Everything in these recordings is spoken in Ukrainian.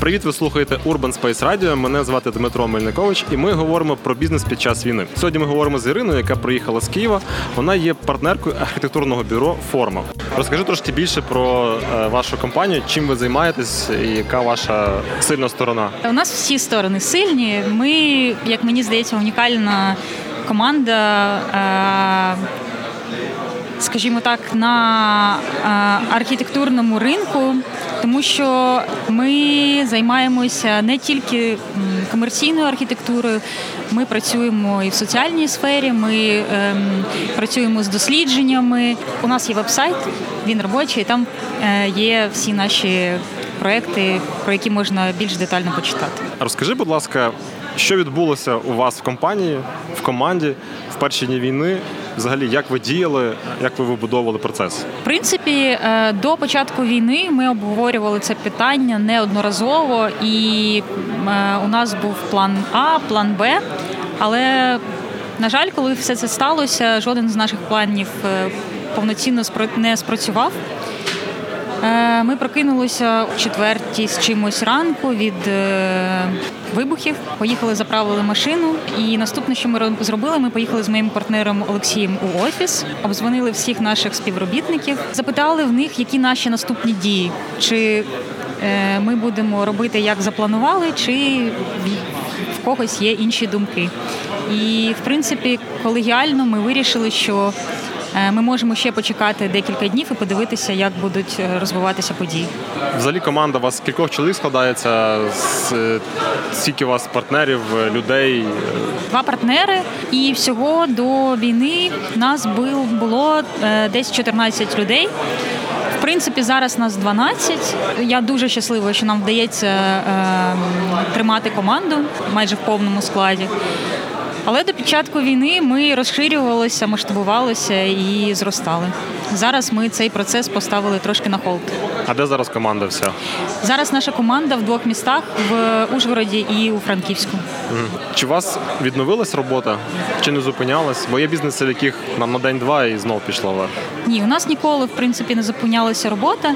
Привіт, ви слухаєте Urban Space Radio. Мене звати Дмитро Мельникович, і ми говоримо про бізнес під час війни. Сьогодні ми говоримо з Іриною, яка приїхала з Києва. Вона є партнеркою архітектурного бюро Форма. Розкажи трошки більше про е, вашу компанію, чим ви займаєтесь, і яка ваша сильна сторона. У нас всі сторони сильні. Ми, як мені здається, унікальна команда. Скажімо так, на е, архітектурному ринку, тому що ми займаємося не тільки комерційною архітектурою, ми працюємо і в соціальній сфері, ми ем, працюємо з дослідженнями. У нас є веб-сайт, він робочий, там е, є всі наші проекти, про які можна більш детально почитати. Розкажи, будь ласка, що відбулося у вас в компанії, в команді в перші дні війни? Взагалі, як ви діяли, як ви вибудовували процес? В принципі, е, до початку війни ми обговорювали це питання неодноразово, і е, у нас був план А, план Б. Але, на жаль, коли все це сталося, жоден з наших планів е, повноцінно не спрацював. Е, Ми прокинулися о четвертій з чимось ранку від е, вибухів. Поїхали, заправили машину. І наступне, що ми ро- зробили, ми поїхали з моїм партнером Олексієм у офіс, обдзвонили всіх наших співробітників, запитали в них, які наші наступні дії. Чи е, ми будемо робити як запланували, чи в- в когось є інші думки. І в принципі, колегіально ми вирішили, що ми можемо ще почекати декілька днів і подивитися, як будуть е, розвиватися події. Взагалі команда у вас кількох чоловік складається? Е, скільки у вас партнерів, е, людей? Два партнери, і всього до війни нас було е, десь 14 людей. В принципі, зараз нас 12. Я дуже щаслива, що нам вдається е, тримати команду майже в повному складі. Але до початку війни ми розширювалися, масштабувалися і зростали. Зараз ми цей процес поставили трошки на hold. А де зараз команда вся? Зараз наша команда в двох містах в Ужгороді і у Франківську. Чи у вас відновилась робота? Чи не зупинялась? Бо є бізнеси, в яких нам на день-два і знов пішла вверх. Ні, у нас ніколи в принципі не зупинялася робота.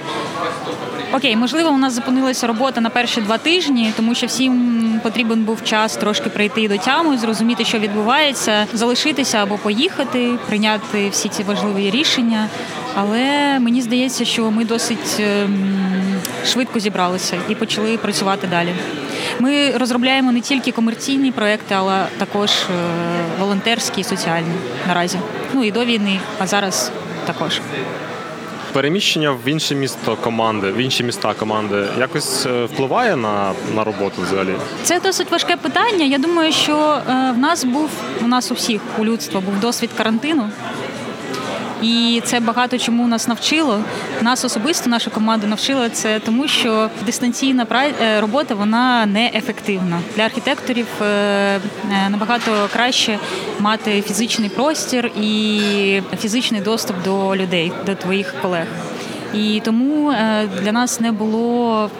Окей, можливо, у нас зупинилася робота на перші два тижні, тому що всім потрібен був час трошки прийти до тями, зрозуміти, що відбувається, залишитися або поїхати, прийняти всі ці важливі рішення. Але мені здається, що ми досить ем, швидко зібралися і почали працювати далі. Ми розробляємо не тільки комерційні проекти, але також е, волонтерські і соціальні наразі. Ну і до війни, а зараз також. Переміщення в інше місто команди, в інші міста команди якось е, впливає на, на роботу взагалі? Це досить важке питання. Я думаю, що е, в нас був у нас у всіх у людства був досвід карантину. І це багато чому нас навчило. Нас особисто, наша команда навчила це, тому що дистанційна е, робота вона неефективна. Для архітекторів е, е, набагато краще мати фізичний простір і фізичний доступ до людей, до твоїх колег. І тому для нас не було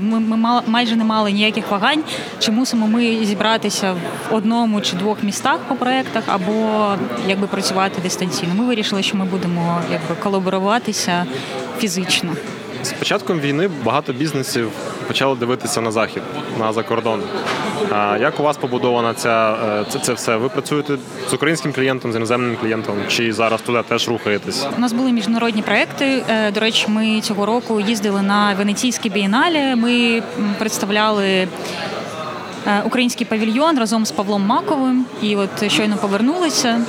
ми, ми мала- майже не мали ніяких вагань, чи мусимо ми зібратися в одному чи двох містах по проектах, або якби працювати дистанційно. Ми вирішили, що ми будемо якби колаборуватися фізично. З початком війни багато бізнесів почали дивитися на захід, на закордон. Як у вас побудована ця е, це, це все? Ви працюєте з українським клієнтом, з іноземним клієнтом, чи зараз туди теж рухаєтесь? У нас були міжнародні проекти. Е, До речі, ми цього року їздили на Венеційське бієнале. Ми представляли е, український павільйон разом з Павлом Маковим. І от щойно повернулися.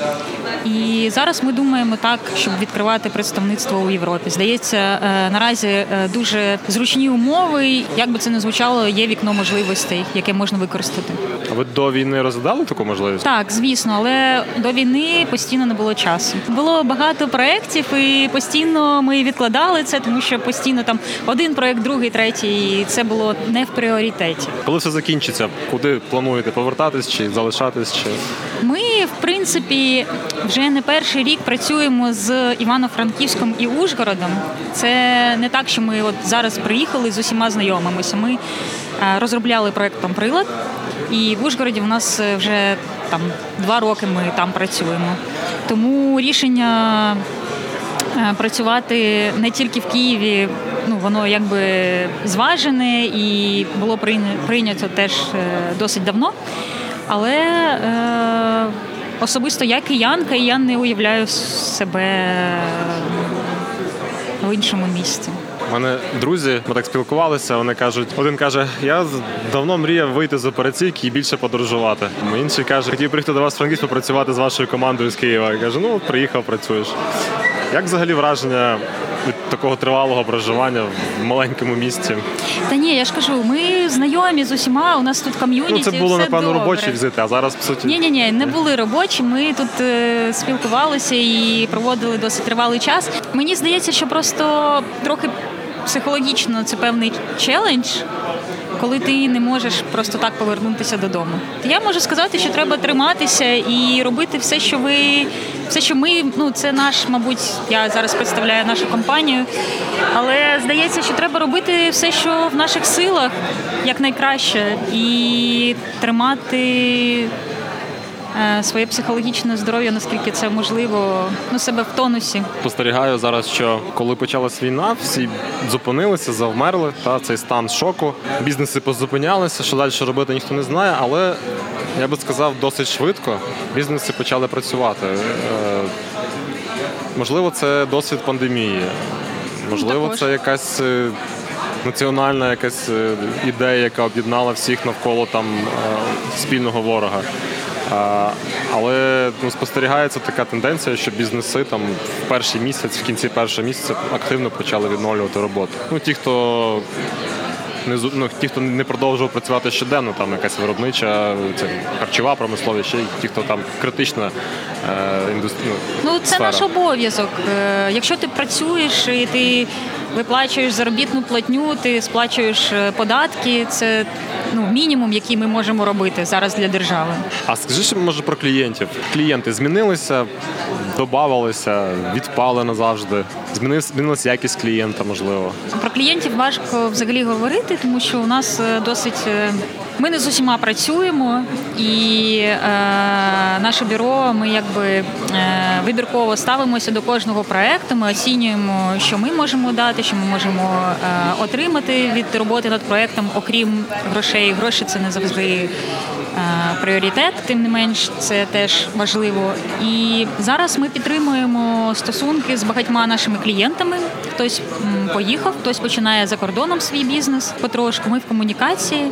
І зараз ми думаємо так, щоб відкривати представництво у Європі. Здається, е, наразі е, дуже зручні умови. Як би це не звучало, є вікно можливостей, яке можна використати. А ви до війни розглядали таку можливість? Так, звісно, але до війни постійно не було часу. Було багато проєктів, і постійно ми відкладали це, тому що постійно там один проєкт, другий, третій, і це було не в пріоритеті. Коли все закінчиться, куди плануєте повертатись чи залишатись? Чи Ми, в принципі, вже не перший рік працюємо з Івано-Франківськом і Ужгородом. Це не так, що ми от зараз приїхали з усіма знайомимося. Ми е, розробляли проект там прилад, і в Ужгороді в нас е, вже там два роки ми там працюємо. Тому рішення е, працювати не тільки в Києві ну воно якби зважене і було прийнято теж досить давно. Але е, особисто я киянка, і я не уявляю себе в іншому місці. У мене друзі, ми так спілкувалися. Вони кажуть, один каже: я давно мріяв вийти з операційки і більше подорожувати. Інший каже, хотів приїхати до вас в Франківськ попрацювати з вашою командою з Києва. Я кажу, ну приїхав, працюєш. Як взагалі враження такого тривалого проживання в маленькому місті? Та ні, я ж кажу, ми знайомі з усіма. У нас тут ком'юніті. Ну, це було напевно робочі візити, а зараз по суті ні, ні, ні, не були робочі. Ми тут е, спілкувалися і проводили досить тривалий час. Мені здається, що просто трохи психологічно це певний челендж. Коли ти не можеш просто так повернутися додому, я можу сказати, що треба триматися і робити все, що ви, все, що ми, ну це наш, мабуть, я зараз представляю нашу компанію, але здається, що треба робити все, що в наших силах, як найкраще, і тримати своє психологічне здоров'я, наскільки це можливо, ну себе в тонусі. Спостерігаю зараз, що коли почалась війна, всі зупинилися, завмерли. Та цей стан шоку. Бізнеси позупинялися, що далі робити ніхто не знає, але я би сказав, досить швидко бізнеси почали працювати. Е, можливо, це досвід пандемії, можливо, це якась. Е, національна якась ідея, яка об'єднала всіх навколо там спільного ворога. Але ну, спостерігається така тенденція, що бізнеси там в перший місяць, в кінці першого місяця активно почали відновлювати роботу. Ну, ті, хто не ну, ті, хто не продовжував працювати щоденно, там якась виробнича, це харчова промисловість, ще ті, хто там критична е, індустрія. Ну, це сфера. наш обов'язок. Е, якщо ти працюєш і ти виплачуєш заробітну платню, ти сплачуєш е, податки. Це ну мінімум, який ми можемо робити зараз для держави. А скажи, що може про клієнтів? Клієнти змінилися, додавалися, відпали назавжди. Змінилася якість клієнта, можливо. Про клієнтів важко взагалі говорити, тому що у нас досить ми не з усіма працюємо, і е, наше бюро ми якби е, вибірково ставимося до кожного проекту. Ми оцінюємо, що ми можемо дати, що ми можемо е, отримати від роботи над проектом, окрім грошей. Гроші це не завжди. Е, пріоритет, тим не менш, це теж важливо. І зараз ми підтримуємо стосунки з багатьма нашими клієнтами. Хтось поїхав, хтось починає за кордоном свій бізнес. Потрошку ми в комунікації.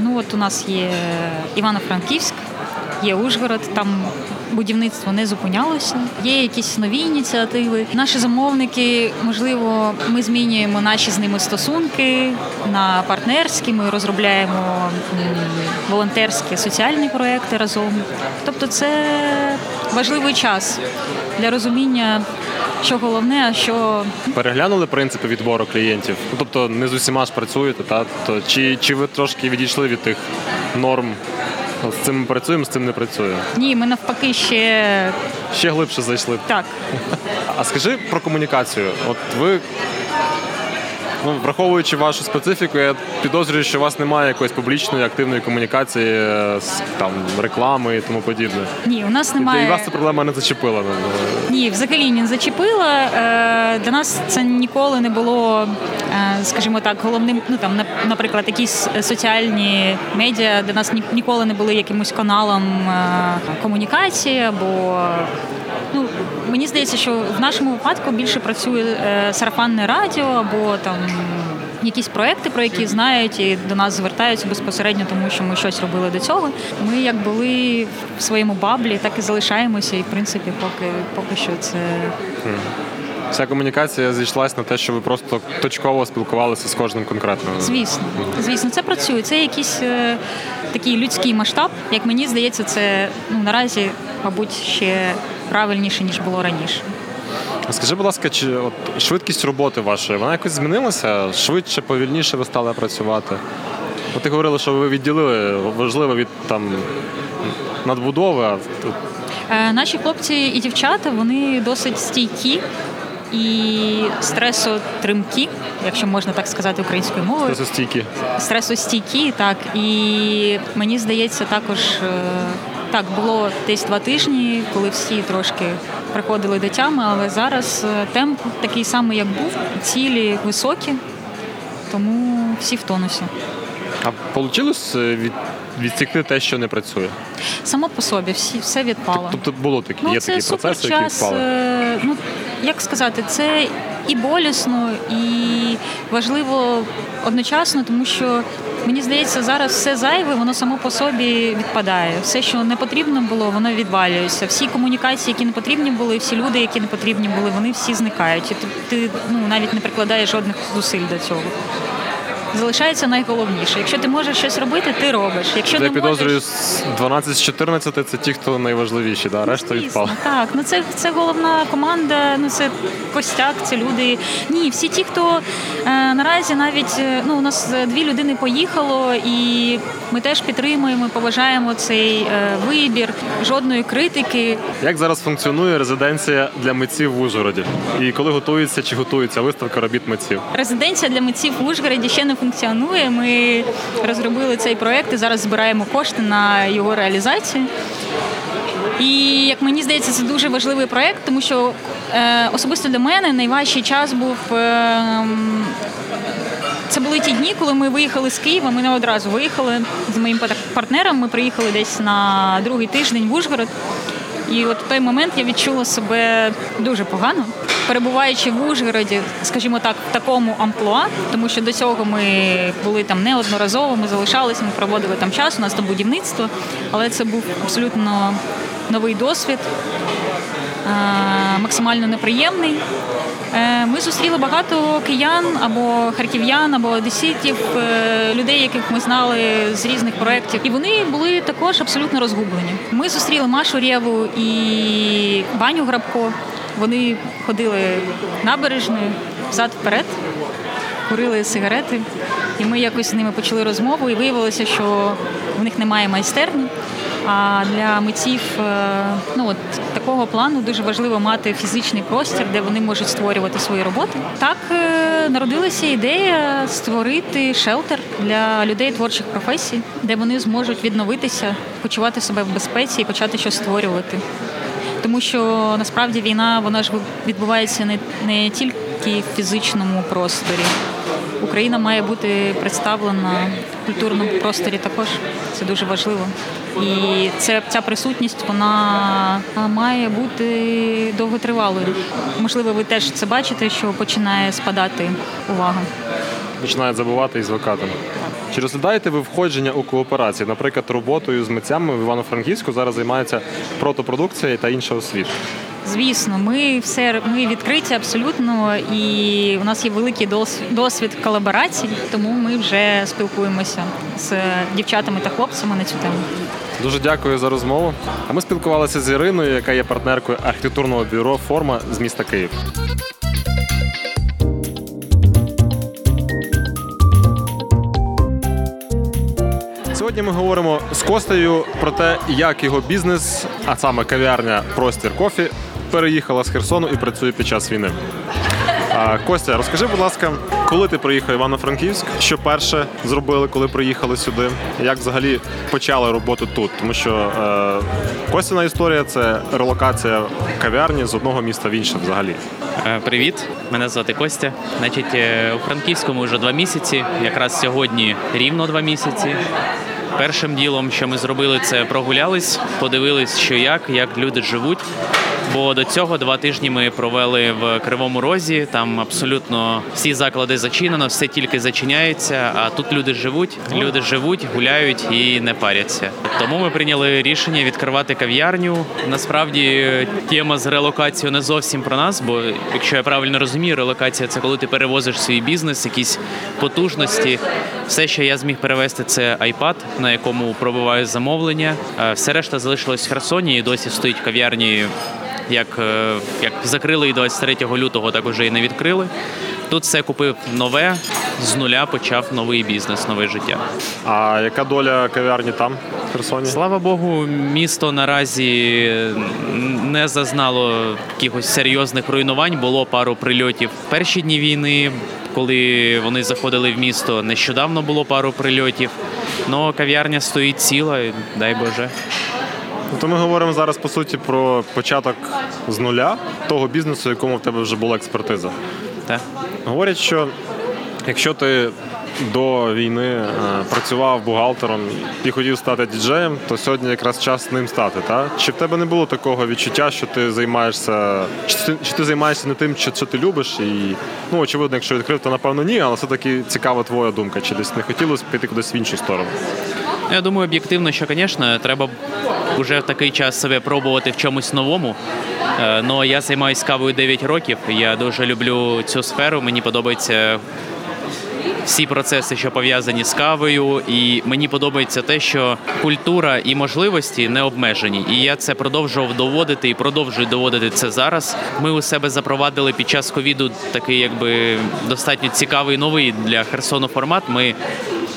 Ну от у нас є Івано-Франківськ, є Ужгород. Там будівництво не зупинялося. Є якісь нові ініціативи. Наші замовники, можливо, ми змінюємо наші з ними стосунки на партнерські. Ми розробляємо волонтерські соціальні проекти разом. Тобто, це важливий час для розуміння. Що головне, а що переглянули принципи відбору клієнтів? Ну, тобто не з усіма ж працюєте, та то чи чи ви трошки відійшли від тих норм з цим ми працюємо, з цим не працюємо. Ні, ми навпаки ще ще глибше зайшли. Так. А скажи про комунікацію. От ви. Ну, враховуючи вашу специфіку, я підозрюю, що у вас немає якоїсь публічної активної комунікації з там реклами і тому подібне. Ні, у нас немає. І вас ця проблема не зачепила. Ні, взагалі не зачепила. Е, для нас це ніколи не було Е, скажімо так, головним, ну там, наприклад, якісь соціальні медіа для нас ніколи не були якимось каналом е, комунікації або. Мені здається, що в нашому випадку більше працює е, сарафанне радіо або там якісь проекти, про які знають і до нас звертаються безпосередньо, тому що ми щось робили до цього. Ми як були в своєму баблі, так і залишаємося, і в принципі, поки поки що це. Вся комунікація зійшлась на те, що ви просто точково спілкувалися з кожним конкретно. Звісно, звісно, це працює. Це якийсь е, такий людський масштаб. Як мені здається, це ну наразі, мабуть, ще правильніше ніж було раніше. Скажи, будь ласка, чи от швидкість роботи вашої вона якось змінилася? Швидше, повільніше ви стали працювати? От ти говорили, що ви відділили важливо від там надбудови. Е, наші хлопці і дівчата вони досить стійкі і стресотримкі, якщо можна так сказати українською мовою. Стресостійкі. Стресостійкі, так. І мені здається, також е, так було десь два тижні, коли всі трошки приходили до тями, але зараз е, темп такий самий, як був, цілі високі, тому всі в тонусі. А вийшло від, відсікти те, що не працює? Само по собі, всі, все відпало. Тобто було такі, Ну, є це такі процеси, які впали. е, Ну, як сказати, це і болісно, і важливо одночасно, тому що мені здається, зараз все зайве, воно само по собі відпадає. Все, що не потрібно було, воно відвалюється. Всі комунікації, які не потрібні були, всі люди, які не потрібні були, вони всі зникають. І ти, ти ну, навіть не прикладаєш жодних зусиль до цього. Залишається найголовніше. Якщо ти можеш щось робити, ти робиш. Якщо Я не підозрюю, можеш, з 12 з 14 це ті, хто найважливіші, да? решта Звісно, відпала. Так, ну це, це головна команда, ну це костяк, це люди. Ні, всі ті, хто е, наразі навіть е, ну, у нас е, дві людини поїхало, і ми теж підтримуємо, поважаємо цей е, вибір, жодної критики. Як зараз функціонує резиденція для митців в Ужгороді? І коли готується чи готується виставка робіт митців? Резиденція для митців в Ужгороді ще не функціонує. Ми розробили цей проект і зараз збираємо кошти на його реалізацію. І як мені здається, це дуже важливий проект, тому що е, особисто для мене найважчий час був. Е, це були ті дні, коли ми виїхали з Києва. Ми не одразу виїхали з моїм партнером. Ми приїхали десь на другий тиждень в Ужгород. І от в той момент я відчула себе дуже погано, перебуваючи в Ужгороді, скажімо так, в такому амплуа, тому що до цього ми були там неодноразово, ми залишалися, ми проводили там час, у нас там будівництво, але це був абсолютно новий досвід, максимально неприємний. Е, Ми зустріли багато киян або харків'ян, або одеситів, е, людей, яких ми знали з різних проєктів, і вони були також абсолютно розгублені. Ми зустріли Машу Рєву і Баню Грабко. Вони ходили набережною взад вперед, курили сигарети, і ми якось з ними почали розмову, і виявилося, що в них немає майстерні. А для митців е, ну от такого плану дуже важливо мати фізичний простір, де вони можуть створювати свої роботи. Так е, народилася ідея створити шелтер для людей творчих професій, де вони зможуть відновитися, почувати себе в безпеці і почати щось створювати. Тому що насправді війна вона ж відбувається не, не тільки в фізичному просторі. Україна має бути представлена в культурному просторі також. Це дуже важливо. І це, ця присутність вона має бути довготривалою. Можливо, ви теж це бачите, що починає спадати увага. Починають забувати і звикати. Чи розглядаєте ви входження у кооперації? Наприклад, роботою з митцями в Івано-Франківську зараз займається протопродукція та інша освіта. Звісно, ми все ми відкриті абсолютно, і у нас є великий дос- досвід колаборацій, тому ми вже спілкуємося з дівчатами та хлопцями на цю тему. Дуже дякую за розмову. А ми спілкувалися з Іриною, яка є партнеркою архітектурного бюро Форма з міста Київ. Сьогодні ми говоримо з Костею про те, як його бізнес, а саме кав'ярня Простір Кофі, переїхала з Херсону і працює під час війни. Костя, розкажи, будь ласка, коли ти приїхав Івано-Франківськ, що перше зробили, коли приїхали сюди? Як взагалі почали роботу тут? Тому що е, Костяна історія це релокація кав'ярні з одного міста в інше взагалі. Е, Привіт, мене звати Костя. Значить, е, у Франківському вже два місяці. Якраз сьогодні рівно два місяці. Першим ділом, що ми зробили, це прогулялись, подивились, що як, як люди живуть. Бо до цього два тижні ми провели в Кривому Розі. Там абсолютно всі заклади зачинено, все тільки зачиняється. А тут люди живуть, люди живуть, гуляють і не паряться. Тому ми прийняли рішення відкривати кав'ярню. Насправді тема з релокацією не зовсім про нас, бо якщо я правильно розумію, релокація це коли ти перевозиш свій бізнес, якісь потужності. Все, що я зміг перевезти, це iPad, на якому пробиваю замовлення. Е, Все решта залишилось в Херсоні і досі стоїть кав'ярні. Як, е, як закрили і 23 лютого, так уже і не відкрили. Тут все купив нове, з нуля почав новий бізнес, нове життя. А яка доля кав'ярні там, в Херсоні? Слава Богу, місто наразі не зазнало якихось серйозних руйнувань. Було пару прильотів в перші дні війни, коли вони заходили в місто. Нещодавно було пару прильотів. Ну кав'ярня стоїть ціла, дай Боже. То ми говоримо зараз по суті про початок з нуля того бізнесу, в якому в тебе вже була експертиза. Так. Говорять, що якщо ти до війни е, працював бухгалтером і хотів стати діджеєм, то сьогодні якраз час ним стати. Та? Чи в тебе не було такого відчуття, що ти займаєшся, чи ти, чи ти займаєшся не тим, що, що ти любиш? І ну очевидно, якщо відкрив, то напевно ні, але все таки цікава твоя думка. Чи десь не хотілося піти кудись в іншу сторону? Ну, Я думаю, об'єктивно, що, звісно, треба вже в такий час себе пробувати в чомусь новому. Е, Ну, я займаюся кавою 9 років. Я дуже люблю цю сферу. Мені подобається всі процеси, що пов'язані з кавою, і мені подобається те, що культура і можливості не обмежені. І я це продовжував доводити і продовжую доводити це зараз. Ми у себе запровадили під час ковіду такий, якби достатньо цікавий новий для Херсону формат. Ми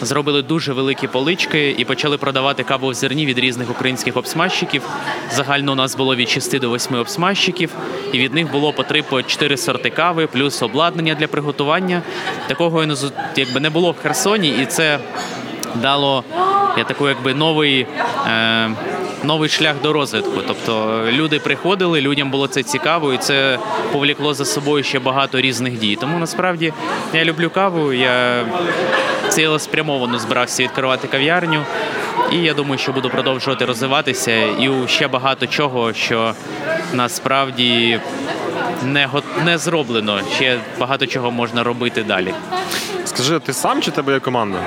Зробили дуже великі полички і почали продавати каву в зерні від різних українських обсмажчиків. Загально у нас було від 6 до 8 обсмажчиків, і від них було по 3 по 4 сорти кави, плюс обладнання для приготування. Такого якби не було в Херсоні, і це дало я таку, якби новий. Е- Новий шлях до розвитку. Тобто люди приходили, людям було це цікаво, і це повлікло за собою ще багато різних дій. Тому насправді я люблю каву. Я цілеспрямовано збирався відкривати кав'ярню. І я думаю, що буду продовжувати розвиватися і у ще багато чого, що насправді не, го- не зроблено. Ще багато чого можна робити далі. Скажи, ти сам чи тебе є команда?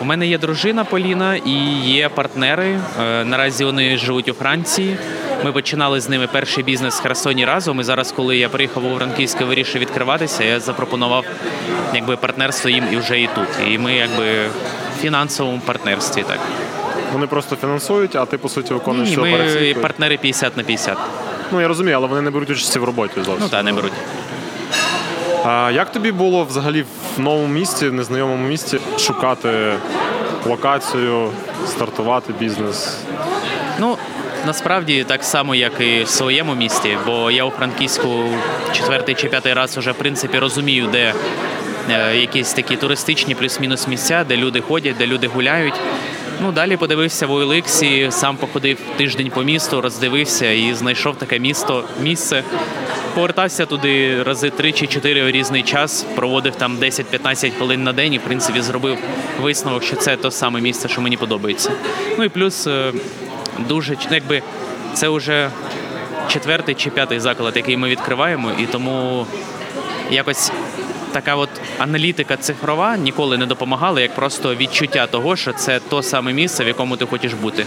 У мене є дружина Поліна і є партнери. Е, Наразі вони живуть у Франції. Ми починали з ними перший бізнес в Херсоні разом. І зараз, коли я приїхав у Франківське, вирішив відкриватися, я запропонував якби партнерство їм і вже і тут. І ми якби в фінансовому партнерстві. Так Вони просто фінансують, а ти по суті виконуєш Ні, ми партнери 50 на 50. Ну я розумію, але вони не беруть участі в роботі зовсім. Ну так, не беруть. А як тобі було взагалі в новому місті, в незнайомому місті шукати локацію, стартувати бізнес? Ну насправді так само, як і в своєму місті, бо я у Франківську четвертий чи п'ятий раз вже в принципі розумію, де е, якісь такі туристичні плюс-мінус місця, де люди ходять, де люди гуляють. Ну далі подивився в OLX, сам походив тиждень по місту, роздивився і знайшов таке місто, місце. Повертався туди рази три чи чотири у різний час, проводив там 10-15 хвилин на день і в принципі зробив висновок, що це те саме місце, що мені подобається. Ну і плюс е, дуже ну, якби це вже четвертий чи п'ятий заклад, який ми відкриваємо, і тому якось така от аналітика цифрова ніколи не допомагала, як просто відчуття того, що це то саме місце, в якому ти хочеш бути.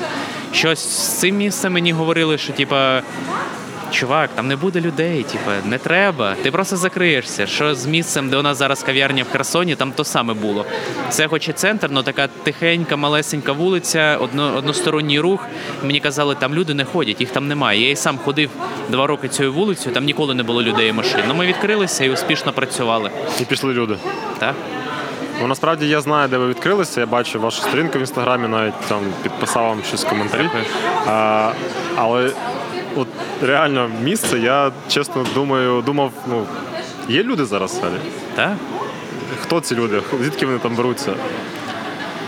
Щось з цим місцем мені говорили, що типа. Чувак, там не буде людей, типа, не треба. Ти просто закриєшся. Що з місцем, де у нас зараз кав'ярня в Херсоні, там то саме було. Це хоч і центр, але така тихенька, малесенька вулиця, одно, односторонній рух. Мені казали, там люди не ходять, їх там немає. Я і сам ходив два роки цією вулицею, там ніколи не було людей і машин. Ну ми відкрилися і успішно працювали. І пішли люди. Так? Ну насправді я знаю, де ви відкрилися. Я бачу вашу сторінку в інстаграмі, навіть там підписав вам щось в коментарі. А, але от реально місце, я чесно думаю, думав, ну є люди зараз в селі? Так? Хто ці люди? Звідки вони там беруться?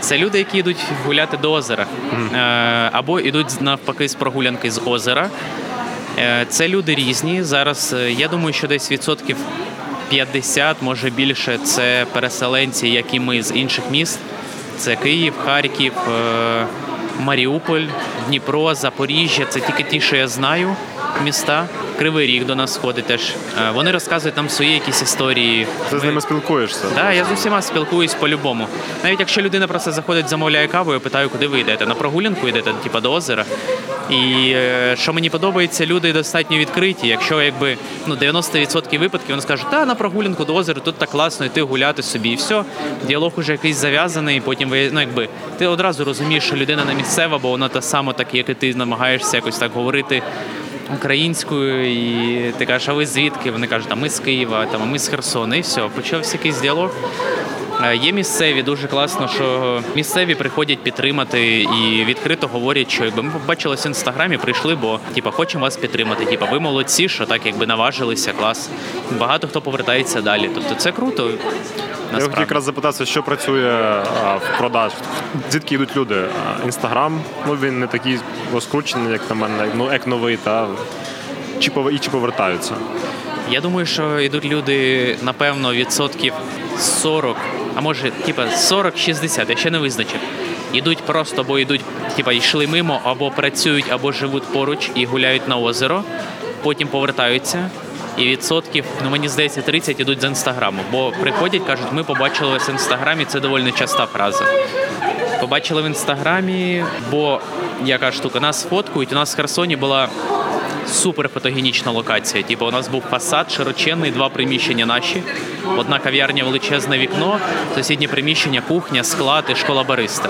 Це люди, які йдуть гуляти до озера, Е, або йдуть навпаки з прогулянки з озера. Е, Це люди різні. Зараз е, я думаю, що десь відсотків 50, може більше, це переселенці, як і ми з інших міст. Це Київ, Харків, Маріуполь, Дніпро, Запоріжжя. Це тільки ті, що я знаю міста. Кривий Ріг до нас ходить теж. Е, Вони розказують там свої якісь історії. Ти з ними спілкуєшся? так, я з усіма спілкуюсь по-любому. Навіть якщо людина просто заходить, замовляє каву, я питаю, куди ви йдете? На прогулянку йдете, типа до озера. І е, що мені подобається, люди достатньо відкриті. Якщо якби ну 90% випадків вони скажуть, та на прогулянку до озера, тут так класно йти гуляти собі, і все. Діалог уже якийсь зав'язаний, потім ви ну, якби ти одразу розумієш, що людина не місцева, бо вона та сама, так як і ти намагаєшся якось так говорити українською, і ти кажеш, а ви звідки? Вони кажуть, а ми з Києва, там, а ми з Херсона, і все. Почався якийсь діалог. Е, Є місцеві, дуже класно, що місцеві приходять підтримати і відкрито говорять, що якби ми побачилися в інстаграмі, прийшли, бо типа хочемо вас підтримати. Типа ви молодці, що так якби наважилися, клас. Багато хто повертається далі. Тобто це круто. Я хотів якраз запитатися, що працює а, в продаж. Звідки йдуть люди? Інстаграм, ну він не такий розкручений, як на мене, ну як новий, та чи і чи повертаються. Я думаю, що йдуть люди, напевно, відсотків 40, а може, типа 40-60, я ще не визначив. Ідуть просто, бо йдуть, типа, йшли мимо, або працюють, або живуть поруч і гуляють на озеро, потім повертаються. І відсотків, ну мені здається, 30 ідуть з інстаграму. Бо приходять, кажуть, ми побачили вас в інстаграмі, це доволі часта фраза. Побачили в інстаграмі, бо яка штука, нас фоткають. У нас в Херсоні була супер фотогенічна локація. Типу, у нас був фасад широченний, два приміщення наші. Одна кав'ярня, величезне вікно, сусіднє приміщення, кухня, склад і школа бариста.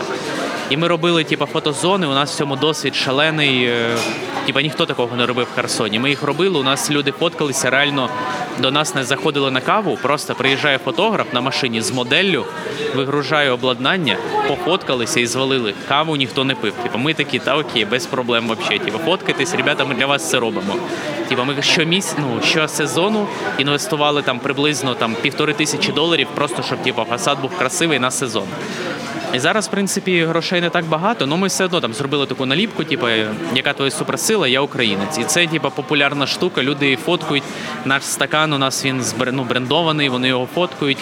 І ми робили типу, фотозони. У нас в цьому досвід шалений. е, Типа ніхто такого не робив в Херсоні. Ми їх робили. У нас люди фоткалися. Реально до нас не заходили на каву. Просто приїжджає фотограф на машині з моделлю, вигружає обладнання, пофоткалися і звалили. Каву ніхто не пив. Типа ми такі, та окей, без проблем взагалі. Типа фоткайтесь, ребята, ми для вас це робимо. Типа ми щомісь, ну щосезону інвестували там приблизно там півтори тисячі доларів, просто щоб типа фасад був красивий на сезон. І зараз, в принципі, грошей не так багато, але ми все одно там зробили таку наліпку, типу, яка твоя суперсила, я українець. І це типу, популярна штука. Люди фоткають наш стакан. У нас він ну, брендований, вони його фоткають.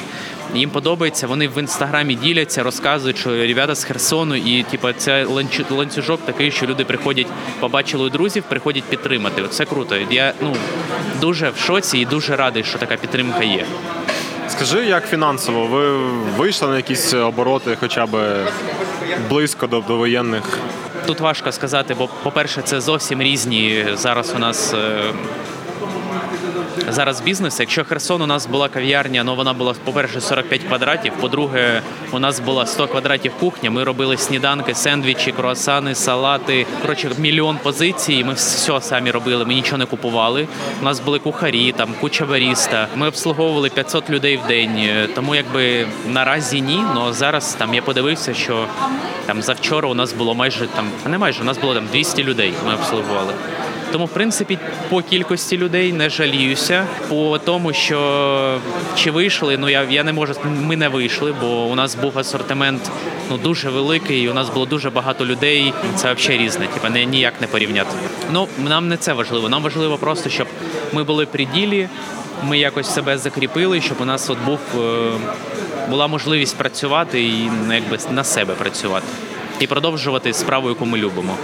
Їм подобається, вони в інстаграмі діляться, розказують, що ребята з Херсону, і типу, це ланцюжок такий, що люди приходять, побачили друзів, приходять підтримати. Це круто. Я ну дуже в шоці і дуже радий, що така підтримка є. Скажи, як фінансово? Ви вийшли на якісь обороти, хоча б близько до, воєнних? Тут важко сказати, бо, по-перше, це зовсім різні зараз у нас. Зараз бізнес. Якщо Херсон у нас була кав'ярня, ну вона була, по-перше, 45 квадратів. По-друге, у нас була 100 квадратів кухня. Ми робили сніданки, сендвічі, круасани, салати. Коротше, мільйон позицій. Ми все самі робили. Ми нічого не купували. У нас були кухарі, там куча баріста. Ми обслуговували 500 людей в день. Тому якби наразі ні. але зараз там я подивився, що там завчора у нас було майже там не майже у нас було там 200 людей. Ми обслуговували. Тому, в принципі, по кількості людей не жаліюся. По тому, що чи вийшли, ну я, я не можу. Ми не вийшли, бо у нас був асортимент ну дуже великий. У нас було дуже багато людей. Це взагалі різне. Типа не ніяк не порівняти. Ну нам не це важливо. Нам важливо просто, щоб ми були при ділі. Ми якось себе закріпили, щоб у нас от був е, була можливість працювати і ну, якби на себе працювати і продовжувати справу, яку ми любимо.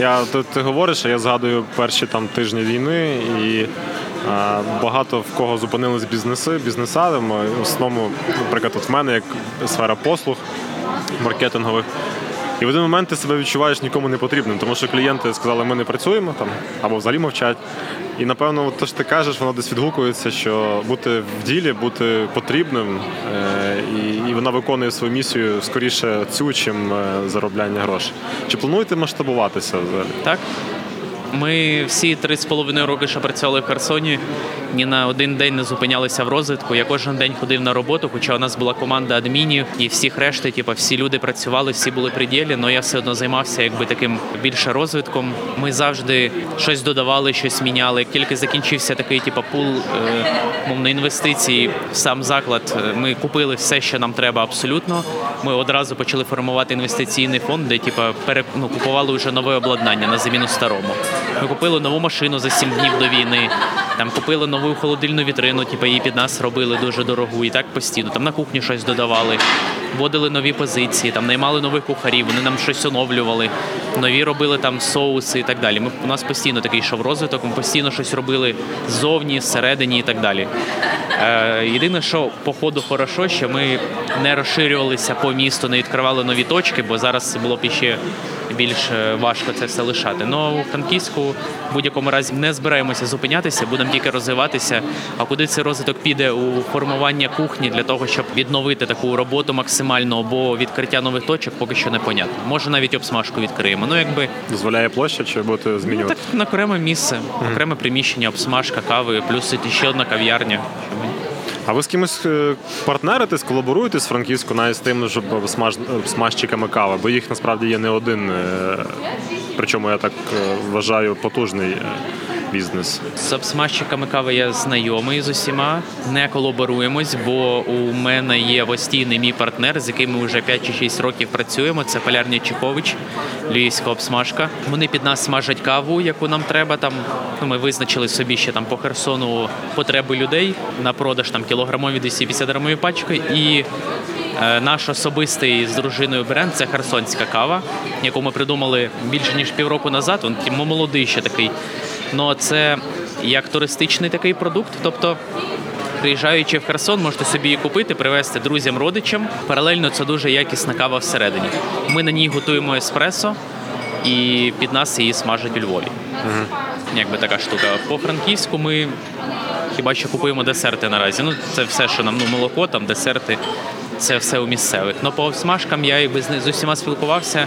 Я ти, ти говориш, а я згадую перші там тижні війни, і багато в кого зупинились бізнеси, бізнесами. В основному, наприклад, от в мене як сфера послуг маркетингових. І в один момент ти себе відчуваєш нікому не потрібним, тому що клієнти сказали, ми не працюємо там або взагалі мовчать. І напевно, от що ти кажеш, воно десь відгукується, що бути в ділі, бути потрібним, е, і, і вона виконує свою місію скоріше цю, чим е, заробляння грошей. Чи плануєте масштабуватися взагалі? Так. Ми всі три з половиною роки, що працювали в Херсоні, ні на один день не зупинялися в розвитку. Я кожен день ходив на роботу, хоча у нас була команда адмінів і всіх решти, типу, всі люди працювали, всі були при ділі, але я все одно займався якби таким більше розвитком. Ми завжди щось додавали, щось міняли. Тільки закінчився такий, типу, пул е, мовно інвестицій в сам заклад, е, ми купили все, що нам треба абсолютно. Ми одразу почали формувати інвестиційний фонд, де типу, пере, ну, купували вже нове обладнання на заміну старому. Ми купили нову машину за сім днів до війни. Там купили нову холодильну вітрину, типу її під нас робили дуже дорогу, і так постійно. Там на кухні щось додавали, вводили нові позиції, там наймали нових кухарів, вони нам щось оновлювали, нові робили там соуси і так далі. Ми у нас постійно такий йшов розвиток, ми постійно щось робили ззовні, зсередині і так далі. Е, єдине, що по ходу хорошо, що ми не розширювалися по місту, не відкривали нові точки, бо зараз було б іще більш е, важко це все лишати. Ну у Франківську в будь-якому разі не збираємося зупинятися, будемо тільки розвиватися. А куди цей розвиток піде у формування кухні для того, щоб відновити таку роботу максимально, бо відкриття нових точок поки що не понятно. Може навіть обсмажку відкриємо. Ну якби Дозволяє площа чи будете ну, так на окреме місце, окреме приміщення, обсмажка, кави, плюс ще одна кав'ярня. А ви з кимось е, партнеритесь, колаборуєте з Франківську навіть з тим, щоб смаж... смажчиками кави, бо їх насправді є не один. е, Причому я так е, вважаю потужний. бізнес? З обсмажчиками кави я знайомий з усіма, не колаборуємось, бо у мене є постійний мій партнер, з яким ми вже 5 чи 6 років працюємо. Це Полярний Чехович, львівська обсмажка. Вони під нас смажать каву, яку нам треба. Там ну, ми визначили собі ще там по Херсону потреби людей на продаж там кілограмові 250 грамові пачки. І е, наш особистий з дружиною бренд це херсонська кава, яку ми придумали більше ніж півроку назад. Він молодий ще такий. Ну це як туристичний такий продукт. Тобто, приїжджаючи в Херсон, можете собі її купити, привезти друзям, родичам. Паралельно це дуже якісна кава всередині. Ми на ній готуємо еспресо, і під нас її смажать у Львові. Якби така штука. По франківську ми хіба що купуємо десерти наразі. Ну, це все, що нам ну, молоко, там десерти, це все у місцевих. Ну по смажкам я якби з, усіма спілкувався.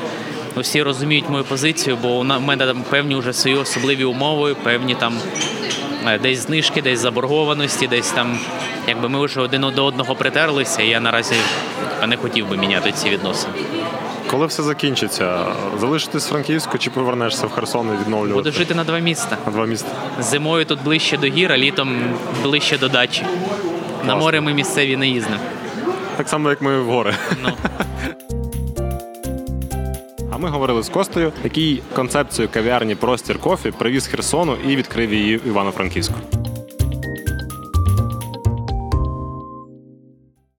Усі розуміють мою позицію, бо у мене там певні вже свої особливі умови, певні там е, десь знижки, десь заборгованості, десь там, якби ми вже один до одного притерлися, і я наразі не хотів би міняти ці відносини. Коли все закінчиться, залишитись в Франківську чи повернешся в Херсон і відновлювати? Буду жити на два міста. на два міста. Зимою тут ближче до гір, а літом ближче до дачі. На море ми місцеві не їздимо. Так само, як ми в гори. Ну. А ми говорили з Костею, який концепцію кав'ярні Простір кофі привіз Херсону і відкрив її в Івано-Франківську.